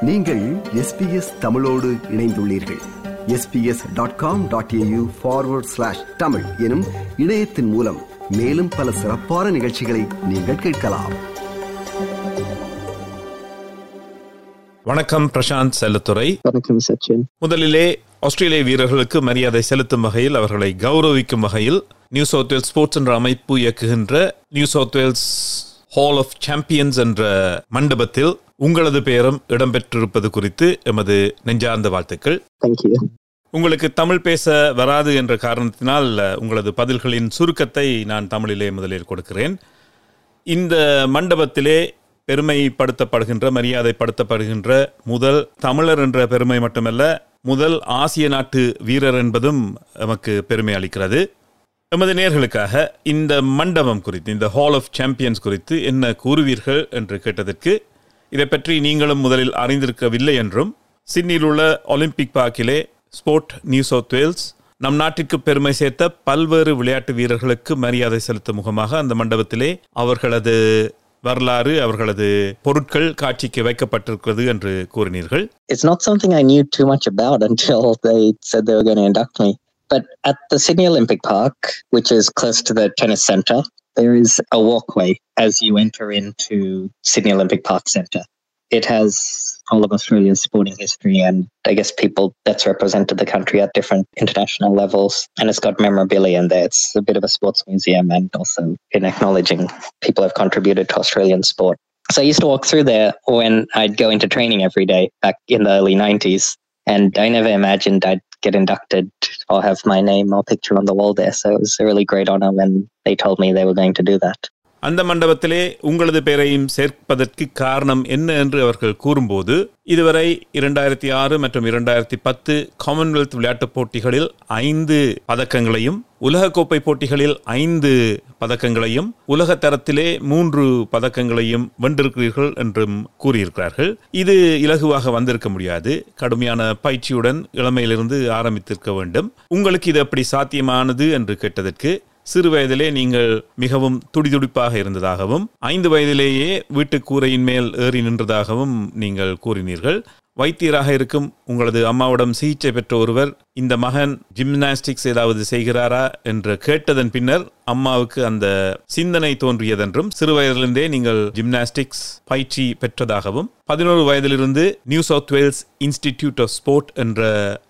நீங்கள் எஸ்பிஎஸ் தமிழோடு இணைந்துள்ளீர்கள். SBS dot com dot au forward slash Tamil எனும் இணையத்தின் மூலம் மேலும் பல சிறப்பான நிகழ்ச்சிகளை நீங்கள் கேட்கலாம். வணக்கம் பிரசாந்த் செல்லத்துறை. வணக்கம் சச்சின். முதலிலே ஆஸ்திரேலிய வீரர்களுக்கு மரியாதை செலுத்தும் வகையில் அவர்களை கௌரவிக்கும் வகையில் நியூ சவுத் வேல்ஸ் ஸ்போர்ட்ஸ் என்ற அமைப்பு இயக்குகின்ற New South Wales hall of champions என்ற மண்டபத்தில் உங்களது பெயரும் இடம்பெற்றிருப்பது குறித்து எமது நெஞ்சார்ந்த வாழ்த்துக்கள். உங்களுக்கு தமிழ் பேச வராது என்ற காரணத்தினால் உங்களது பதில்களின் சுருக்கத்தை நான் தமிழிலே முதலில் கொடுக்கிறேன். இந்த மண்டபத்திலே பெருமைப்படுத்தப்படுகின்ற மரியாதைப்படுத்தப்படுகின்ற முதல் தமிழர் என்ற பெருமை மட்டுமல்ல முதல் ஆசிய நாட்டு வீரர் என்பதும் நமக்கு பெருமை அளிக்கிறது. எமது நேர்களுக்காக இந்த மண்டபம் குறித்து இந்த ஹால் ஆஃப் சாம்பியன்ஸ் குறித்து என்ன கூறுவீர்கள் என்று கேட்டதற்கு இதை பற்றி நீங்களும் முதலில் அறிந்திருக்கவில்லை என்றும் சிட்னியில் உள்ள ஒலிம்பிக் பார்க்கிலே ஸ்போர்ட் நியூ சவுத் வேல்ஸ் நம் நாட்டிற்கு பெருமை சேர்த்த பல்வேறு விளையாட்டு வீரர்களுக்கு மரியாதை செலுத்தும் முகமாக அந்த மண்டபத்திலே அவர்களது வரலாறு அவர்களது பொருட்கள் காட்சிக்கு வைக்கப்பட்டிருக்கிறது என்று கூறினீர்கள் It's not something I knew too much about until they said they were going to induct me. But at the Sydney Olympic Park, which is close to the tennis center there is a walkway as you enter into Sydney Olympic Park Centre. It has all of Australia's sporting history and I guess people that's represented the country at different international levels. And it's got memorabilia in there. It's a bit of a sports museum and also in acknowledging people have contributed to Australian sport. So I used to walk through there when I'd go into training every day back in the early 90s. And I never imagined I'd get inducted, I'll have my name or picture on the wall there. So it was a really great honor when they told me they were going to do that. அந்த மண்டபத்திலே உங்களது பெயரையும் சேர்ப்பதற்கு காரணம் என்ன என்று அவர்கள் கூறும்போது இதுவரை இரண்டாயிரத்தி ஆறு மற்றும் இரண்டாயிரத்தி பத்து காமன்வெல்த் விளையாட்டுப் போட்டிகளில் ஐந்து பதக்கங்களையும் உலகக்கோப்பை போட்டிகளில் ஐந்து பதக்கங்களையும் உலக தரத்திலே மூன்று பதக்கங்களையும் வென்றிருக்கிறீர்கள் என்றும் கூறியிருக்கிறார்கள். இது இலகுவாக வந்திருக்க முடியாது. கடுமையான பயிற்சியுடன் இளமையிலிருந்து ஆரம்பித்திருக்க வேண்டும். உங்களுக்கு இது அப்படி சாத்தியமானது என்று கேட்டதற்கு சிறு வயதிலே நீங்கள் மிகவும் துடிதுடிப்பாக இருந்ததாகவும் ஐந்து வயதிலேயே வீட்டு கூரையின் மேல் ஏறி நின்றதாகவும் நீங்கள் கூறினீர்கள். வைத்தியராக இருக்கும் உங்களது அம்மாவிடம் சிகிச்சை பெற்ற ஒருவர் இந்த மகன் ஜிம்னாஸ்டிக்ஸ் ஏதாவது செய்கிறாரா? என்று கேட்டதன் பின்னர் அம்மாவுக்கு அந்த சிந்தனை தோன்றியதென்றும் சிறு வயதிலிருந்தே நீங்கள் ஜிம்னாஸ்டிக்ஸ் பயிற்சி பெற்றதாகவும் பதினோரு வயதிலிருந்து New South Wales institute of sport என்ற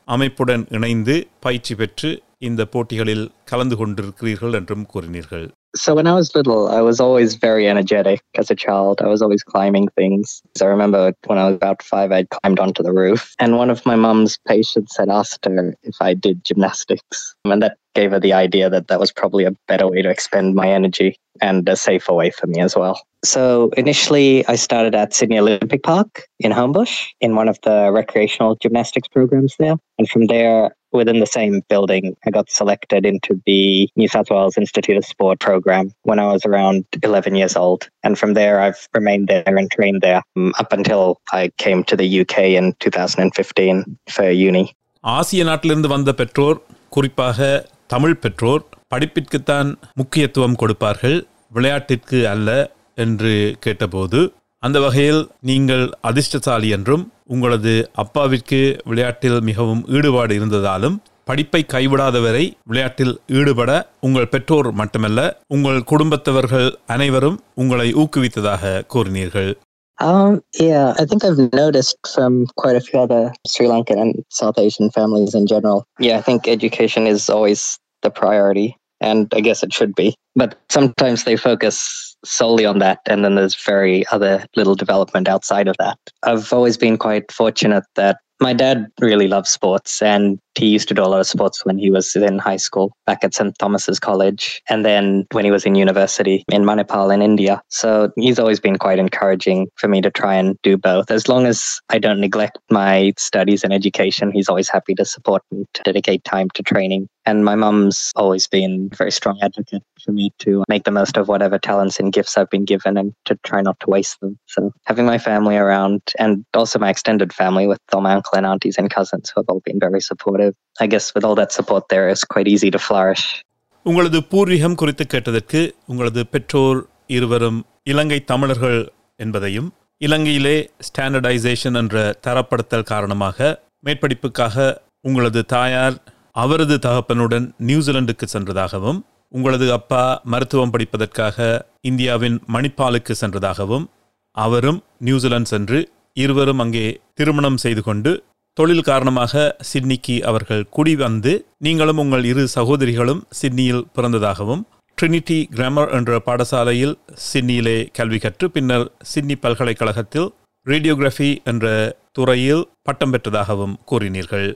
அமைப்புடன் இணைந்து பயிற்சி பெற்று இந்த போட்டிகளில் கலந்து கொண்டிருக்கிறீர்கள் என்றும் கூறினீர்கள் So when I was little, I was always very energetic as a child. I was always climbing things. So I remember when I was about five, I'd climbed onto the roof. And one of my mum's patients had asked her if I did gymnastics. And that gave her the idea that that was probably a better way to expend my energy and a safer way for me as well. So initially, I started at Sydney Olympic Park in Homebush in one of the recreational gymnastics programs there. And from there, within the same building, I got selected into the New South Wales Institute of Sport program when I was around 11 years old. And from there, I've remained there and trained there um, up until I came to the UK in 2015 for uni. ஆசிய நாட்டிலிருந்து வந்த பெற்றோர் குறிப்பாக தமிழ் பெற்றோர் படிப்பிற்குத்தான் முக்கியத்துவம் கொடுப்பார்கள் விளையாட்டிற்கு அல்ல என்று கேட்டபோது அந்த வகையில் நீங்கள் அதிர்ஷ்டசாலி என்றும் உங்களது அப்பாவிற்கு விளையாட்டில் மிகவும் ஈடுபாடு இருந்ததாலும் படிப்பை கைவிடாதவரை விளையாட்டில் ஈடுபட உங்கள் பெற்றோர் மட்டுமல்ல உங்கள் குடும்பத்தவர்கள் அனைவரும் உங்களை ஊக்குவித்ததாக கூறினீர்கள் Um, yeah, I think I've noticed from quite a few other Sri Lankan and South Asian families in general. Yeah, I think education is always the priority, and I guess it should be. But sometimes they focus solely on that, and then there's very other little development outside of that. I've always been quite fortunate that my dad really loves sports and he used to do a lot of sports when he was in high school back at St. Thomas's College and then when he was in university in Manipal in India. So he's always been quite encouraging for me to try and do both. As long as I don't neglect my studies and education, he's always happy to support me to dedicate time to training. And my mum's always been a very strong advocate for me to make the most of whatever talents and gifts I've been given and to try not to waste them. So having my family around and also my extended family with all my uncle and aunties and cousins who have all been very supportive. I guess with all that support there, it's quite easy to flourish. உங்களது பூர்வீகம் குறித்து கேட்டதற்கு உங்களது பெற்றோர் இருவரும் இலங்கை தமிழர்கள் என்பதையும் இலங்கையிலே ஸ்டாண்டர்டைசேஷன் என்ற தரப்படுத்தல் காரணமாக மேற்படிப்புக்காக உங்களது தாயார் அவரது தகப்பனுடன் நியூசிலாந்துக்கு சென்றதாகவும் உங்களது அப்பா மருத்துவம் படிப்பதற்காக இந்தியாவின் மணிப்பாலுக்கு சென்றதாகவும் அவரும் நியூசிலாந்து சென்று இருவரும் அங்கே திருமணம் செய்து கொண்டு தொழில் காரணமாக சிட்னிக்கு அவர்கள் குடி வந்து நீங்களும் உங்கள் இரு சகோதரிகளும் சிட்னியில் பிறந்ததாகவும் ட்ரினிட்டி கிராமர் என்ற பாடசாலையில் சிட்னியிலே கல்வி கற்று பின்னர் சிட்னி பல்கலைக்கழகத்தில் ரேடியோகிராஃபி என்ற துறையில் பட்டம் பெற்றதாகவும் கூறினீர்கள்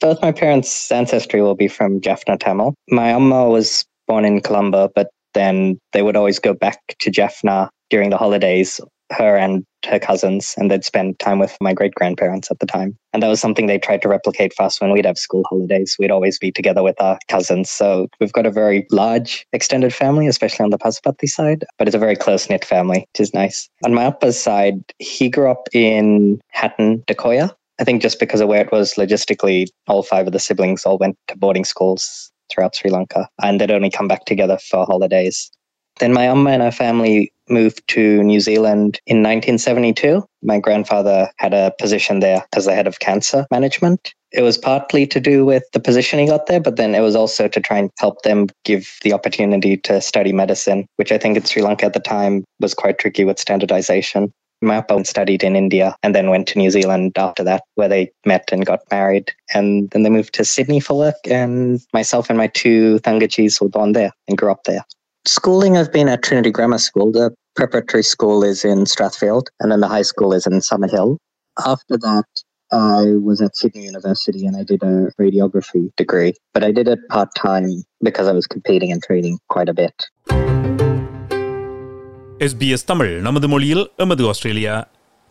Both my parents' ancestry will be from Jaffna Tamil. My amma was born in Colombo, but then they would always go back to Jaffna during the holidays, her and her cousins, and they'd spend time with my great grandparents at the time. And that was something they tried to replicate for us when we'd have school holidays. We'd always be together with our cousins. So we've got a very large extended family, especially on the Pasupati side, but it's a very close knit family, which is nice. On my Appa's side, he grew up in Hatton, Dickoya. I think just because of where it was logistically, all five of the siblings all went to boarding schools throughout Sri Lanka, and they'd only come back together for holidays. Then my amma and her family moved to New Zealand in 1972. My grandfather had a position there as the head of cancer management. It was partly to do with the position he got there, but then it was also to try and help them give the opportunity to study medicine, which I think in Sri Lanka at the time was quite tricky with standardization. My Appa studied in India and then went to New Zealand after that, where they met and got married. And then they moved to Sydney for work. And myself and my two Thangachis were born there and grew up there schooling, I've been at Trinity Grammar School. The preparatory school is in Strathfield, and then the high school is in Summer Hill After that, I was at Sydney University and I did a radiography degree, but I did it part time because I was competing and training quite a bit. SBS Tamil. நமது மொழியில் எமது Australia.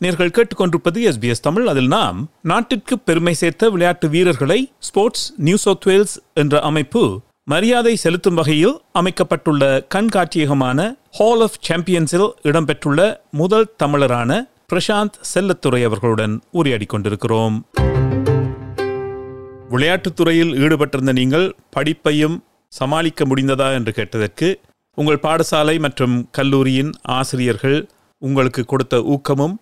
நேர்கள் கேட்டுக்கொண்டிருப்பது SBS Tamil அதில் நாம் நாட்டிற்கு பெருமை சேர்த்த விளையாட்டு வீரர்களை ஸ்போர்ட்ஸ் நியூ சவுத் வேல்ஸ் என்ற அமைப்பு மரியாதை செலுத்தும் வகையில் அமைக்கப்பட்டுள்ள கண்காட்சியகமான ஹால் ஆஃப் சாம்பியன்ஸில் இடம்பெற்றுள்ள முதல் தமிழரான பிரசாந்த் செல்லத்துறை அவர்களுடன் உரையாடி கொண்டிருக்கிறோம். விளையாட்டுத்துறையில் ஈடுபட்டிருந்த நீங்கள் படிப்பையும் சமாளிக்க முடிந்ததா என்று கேட்டதற்கு உங்கள் பாடசாலை மற்றும் கல்லூரியின் ஆசிரியர்கள் உங்களுக்கு கொடுத்த ஊக்கமும்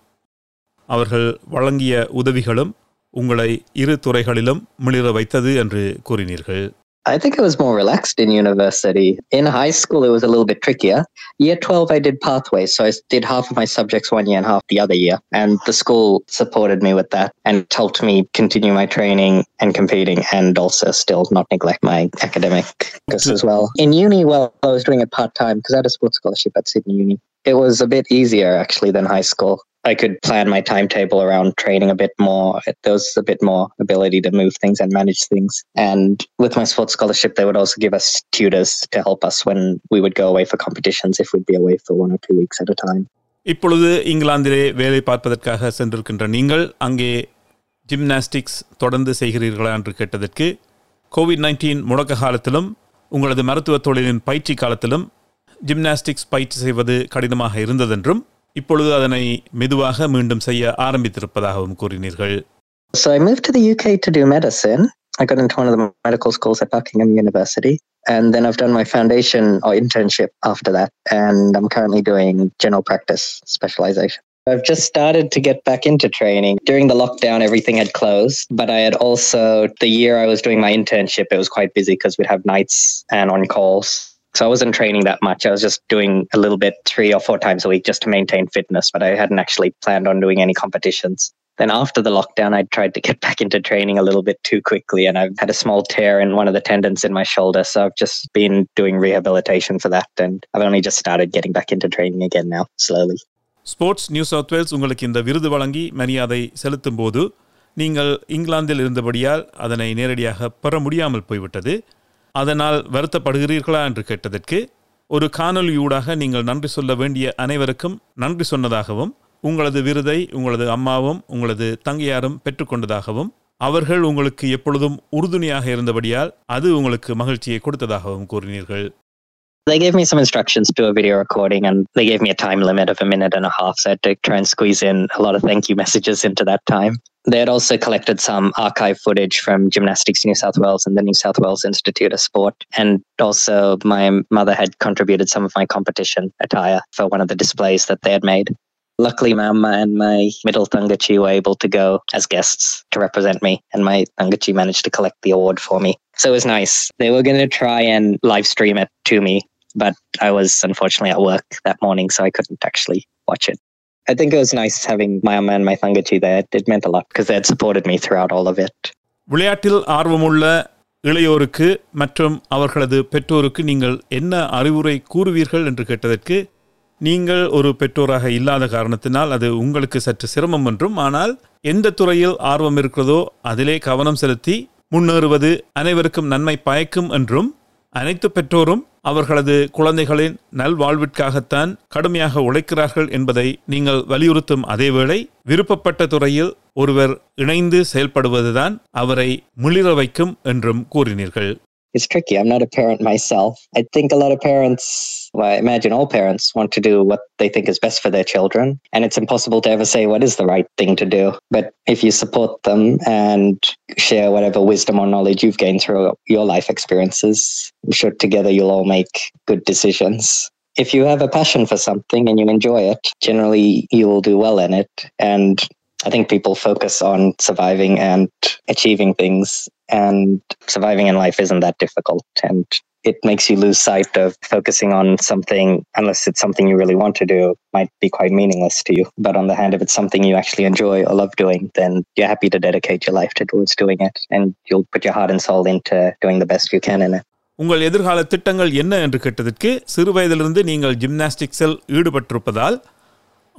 அவர்கள் வழங்கிய உதவிகளும் உங்களை இரு துறைகளிலும் மிளிர வைத்தது என்று கூறினீர்கள். I think it was more relaxed in university. In high school, it was a little bit trickier. Year 12, I did pathways. So I did half of my subjects one year and half the other year. And the school supported me with that and helped me continue my training and competing and also still not neglect my academic focus as well. In uni, well, I was doing it part time because I had a sports scholarship at Sydney Uni. It was a bit easier actually than high school. I could plan my timetable around training a bit more. There was a bit more ability to move things and manage things. And with my sports scholarship, they would also give us tutors to help us when we would go away for competitions if we'd be away for one or two weeks at a time. இப்பொழுது இங்கிலாந்திலே வேலை பார்ப்பதற்காக சென்றிருக்கின்ற நீங்கள் அங்கே gymnastics தொடர்ந்து செய்கிறீர்களா என்று கேட்டதற்கு Covid nineteen முடக்க காலத்திலும் உங்களது மருத்துவ தொழிலின் பயிற்சி காலத்திலும் ஜிம்னாஸ்டிக்ஸ் பயிற்சி செய்வது கடினமாக இருந்ததென்றும் இப்பொழுது அதனை மெதுவாக மீண்டும் செய்ய ஆரம்பித்திருப்பதாகவும் கூறினீர்கள் So I moved to the UK to do medicine. I got into one of the medical schools at Buckingham University. And then I've done my foundation or internship after that. And I'm currently doing general practice specialization. I've just started to get back into training. During the lockdown, everything had closed, but I had also, the year I was doing my internship, it was quite busy because we'd have nights and on calls. So I wasn't training that much. I was just doing a little bit three or four times a week just to maintain fitness, but I hadn't actually planned on doing any competitions. Then after the lockdown, I tried to get back into training a little bit too quickly, and I've had a small tear in one of the tendons in my shoulder. So I've just been doing rehabilitation for that, and I've only just started getting back into training again now, slowly. Sports New South Wales உங்களுக்கு இந்த விருது வழங்கி மரியாதை செலுத்தும் போது நீங்கள் இங்கிலாந்தில் இருந்தபடியால் அதனை நேரடியாக பெற முடியாமல் போய்விட்டது அதனால் வருத்தப்படுகிறீர்களா என்று கேட்டதற்கு ஒரு காணொலியூடாக நீங்கள் நன்றி சொல்ல வேண்டிய அனைவருக்கும் நன்றி சொன்னதாகவும் உங்களது விருதை உங்களது அம்மாவும் உங்களது தங்கையாரும் பெற்றுக்கொண்டதாகவும் அவர்கள் உங்களுக்கு எப்பொழுதும் உறுதுணையாக இருந்தபடியால் அது உங்களுக்கு மகிழ்ச்சியை கொடுத்ததாகவும் கூறினீர்கள். They gave me some instructions to a video recording and they gave me a time limit of a minute and a half. So I had to try and squeeze in a lot of thank you messages into that time. They had also collected some archive footage from Gymnastics New South Wales and the New South Wales Institute of Sport. And also, my mother had contributed some of my competition attire for one of the displays that they had made. Luckily, my amma and my middle Tangachi were able to go as guests to represent me, and my Tangachi managed to collect the award for me. So it was nice. They were going to try and live stream it to me, but I was unfortunately at work that morning, so I couldn't actually watch it. I think it was nice having my amma and my Tangachi there. It meant a lot because they had supported me throughout all of it. விளையாட்டில் ஆர்வமுள்ள இளையோருக்கு மற்றும் அவர்களது பெற்றோருக்கு நீங்கள் என்ன அறிவுரை கூறுவீர்கள் என்று கேட்டதற்கு நீங்கள் ஒரு பெற்றோராக இல்லாத காரணத்தினால் அது உங்களுக்கு சற்று சிரமம் என்றும் ஆனால் எந்த துறையில் ஆர்வம் இருக்கிறதோ அதிலே கவனம் செலுத்தி முன்னேறுவது அனைவருக்கும் நன்மை பயக்கும் என்றும் அனைத்து பெற்றோரும் அவர்களது குழந்தைகளின் நல்வாழ்விற்காகத்தான் கடுமையாக உழைக்கிறார்கள் என்பதை நீங்கள் வலியுறுத்தும் அதேவேளை விருப்பப்பட்ட துறையில் ஒருவர் இணைந்து செயல்படுவதுதான் அவரை முளிர வைக்கும் என்றும் கூறினீர்கள். It's tricky. I'm not a parent myself. I think a lot of parents, well, I imagine all parents want to do what they think is best for their children. And it's impossible to ever say what is the right thing to do. But if you support them and share whatever wisdom or knowledge you've gained through your life experiences, I'm sure together you'll all make good decisions. If you have a passion for something and you enjoy it, generally you will do well in it. And I think people focus on surviving and achieving things, and surviving in life isn't that difficult. And it makes you lose sight of focusing on something, unless it's something you really want to do, might be quite meaningless to you. But on the hand, if it's something you actually enjoy or love doing, then you're happy to dedicate your life towards doing it, and you'll put your heart and soul into doing the best you can in it. உங்கள் எதிர்கால திட்டங்கள் என்ன என்று கேட்டதற்கு சிறு வயதிலிருந்து நீங்கள் ஜிம்னாஸ்டிக்ஸில் ஈடுபட்டிருப்பதால்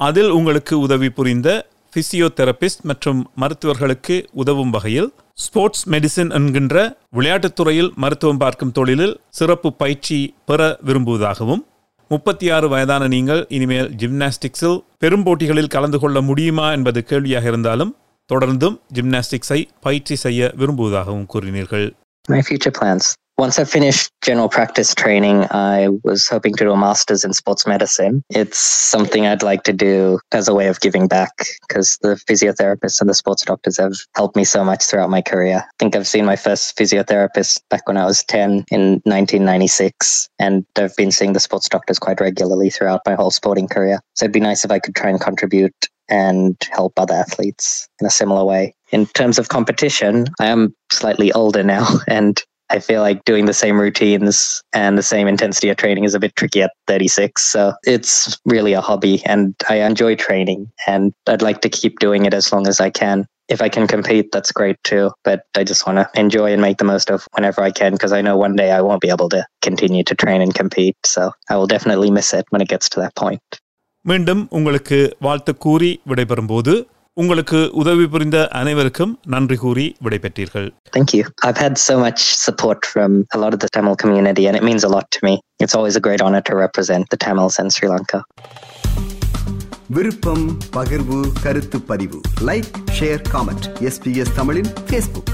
அதில் உங்களுக்கு உதவி புரிந்த பிசியோதெரபிஸ்ட் மற்றும் மருத்துவர்களுக்கு உதவும் வகையில் ஸ்போர்ட்ஸ் மெடிசின் என்கின்ற விளையாட்டுத் துறையில் மருத்துவம் பார்க்கும் தொழிலில் சிறப்பு பயிற்சி பெற விரும்புவதாகவும் முப்பத்தி ஆறு வயதான நீங்கள் இனிமேல் ஜிம்னாஸ்டிக்ஸில் பெரும் போட்டிகளில் கலந்து கொள்ள முடியுமா என்பது கேள்வியாக இருந்தாலும் தொடர்ந்தும் ஜிம்னாஸ்டிக்ஸை பயிற்சி செய்ய விரும்புவதாகவும் கூறினீர்கள் My future plans. Once I finished general practice training, I was hoping to do a master's in sports medicine. It's something I'd like to do as a way of giving back because the physiotherapists and the sports doctors have helped me so much throughout my career. I think I've seen my first physiotherapist back when I was 10 in 1996, and I've been seeing the sports doctors quite regularly throughout my whole sporting career. So it'd be nice if I could try and contribute and help other athletes in a similar way. In terms of competition, I am slightly older now and I feel like doing the same routines and the same intensity of training is a bit tricky at 36. So it's really a hobby and I enjoy training and I'd like to keep doing it as long as I can. If I can compete, that's great too. But I just want to enjoy and make the most of whenever I can because I know one day I won't be able to continue to train and compete. So I will definitely miss it when it gets to that point. மீண்டும் உங்களுக்கு வாழ்த்து கூறி விடைபெறும் போது உங்களுக்கு உதவி புரிந்த அனைவருக்கும் நன்றி கூறி விடைபெற்றீர்கள் Thank you. I've had so much support from a lot of the Tamil community, and it means a lot to me. It's always a great honor to represent the Tamils in Sri Lanka. விருப்பம் பகிர்வு கருத்து பதிவு like share comment SBS தமிழின் Facebook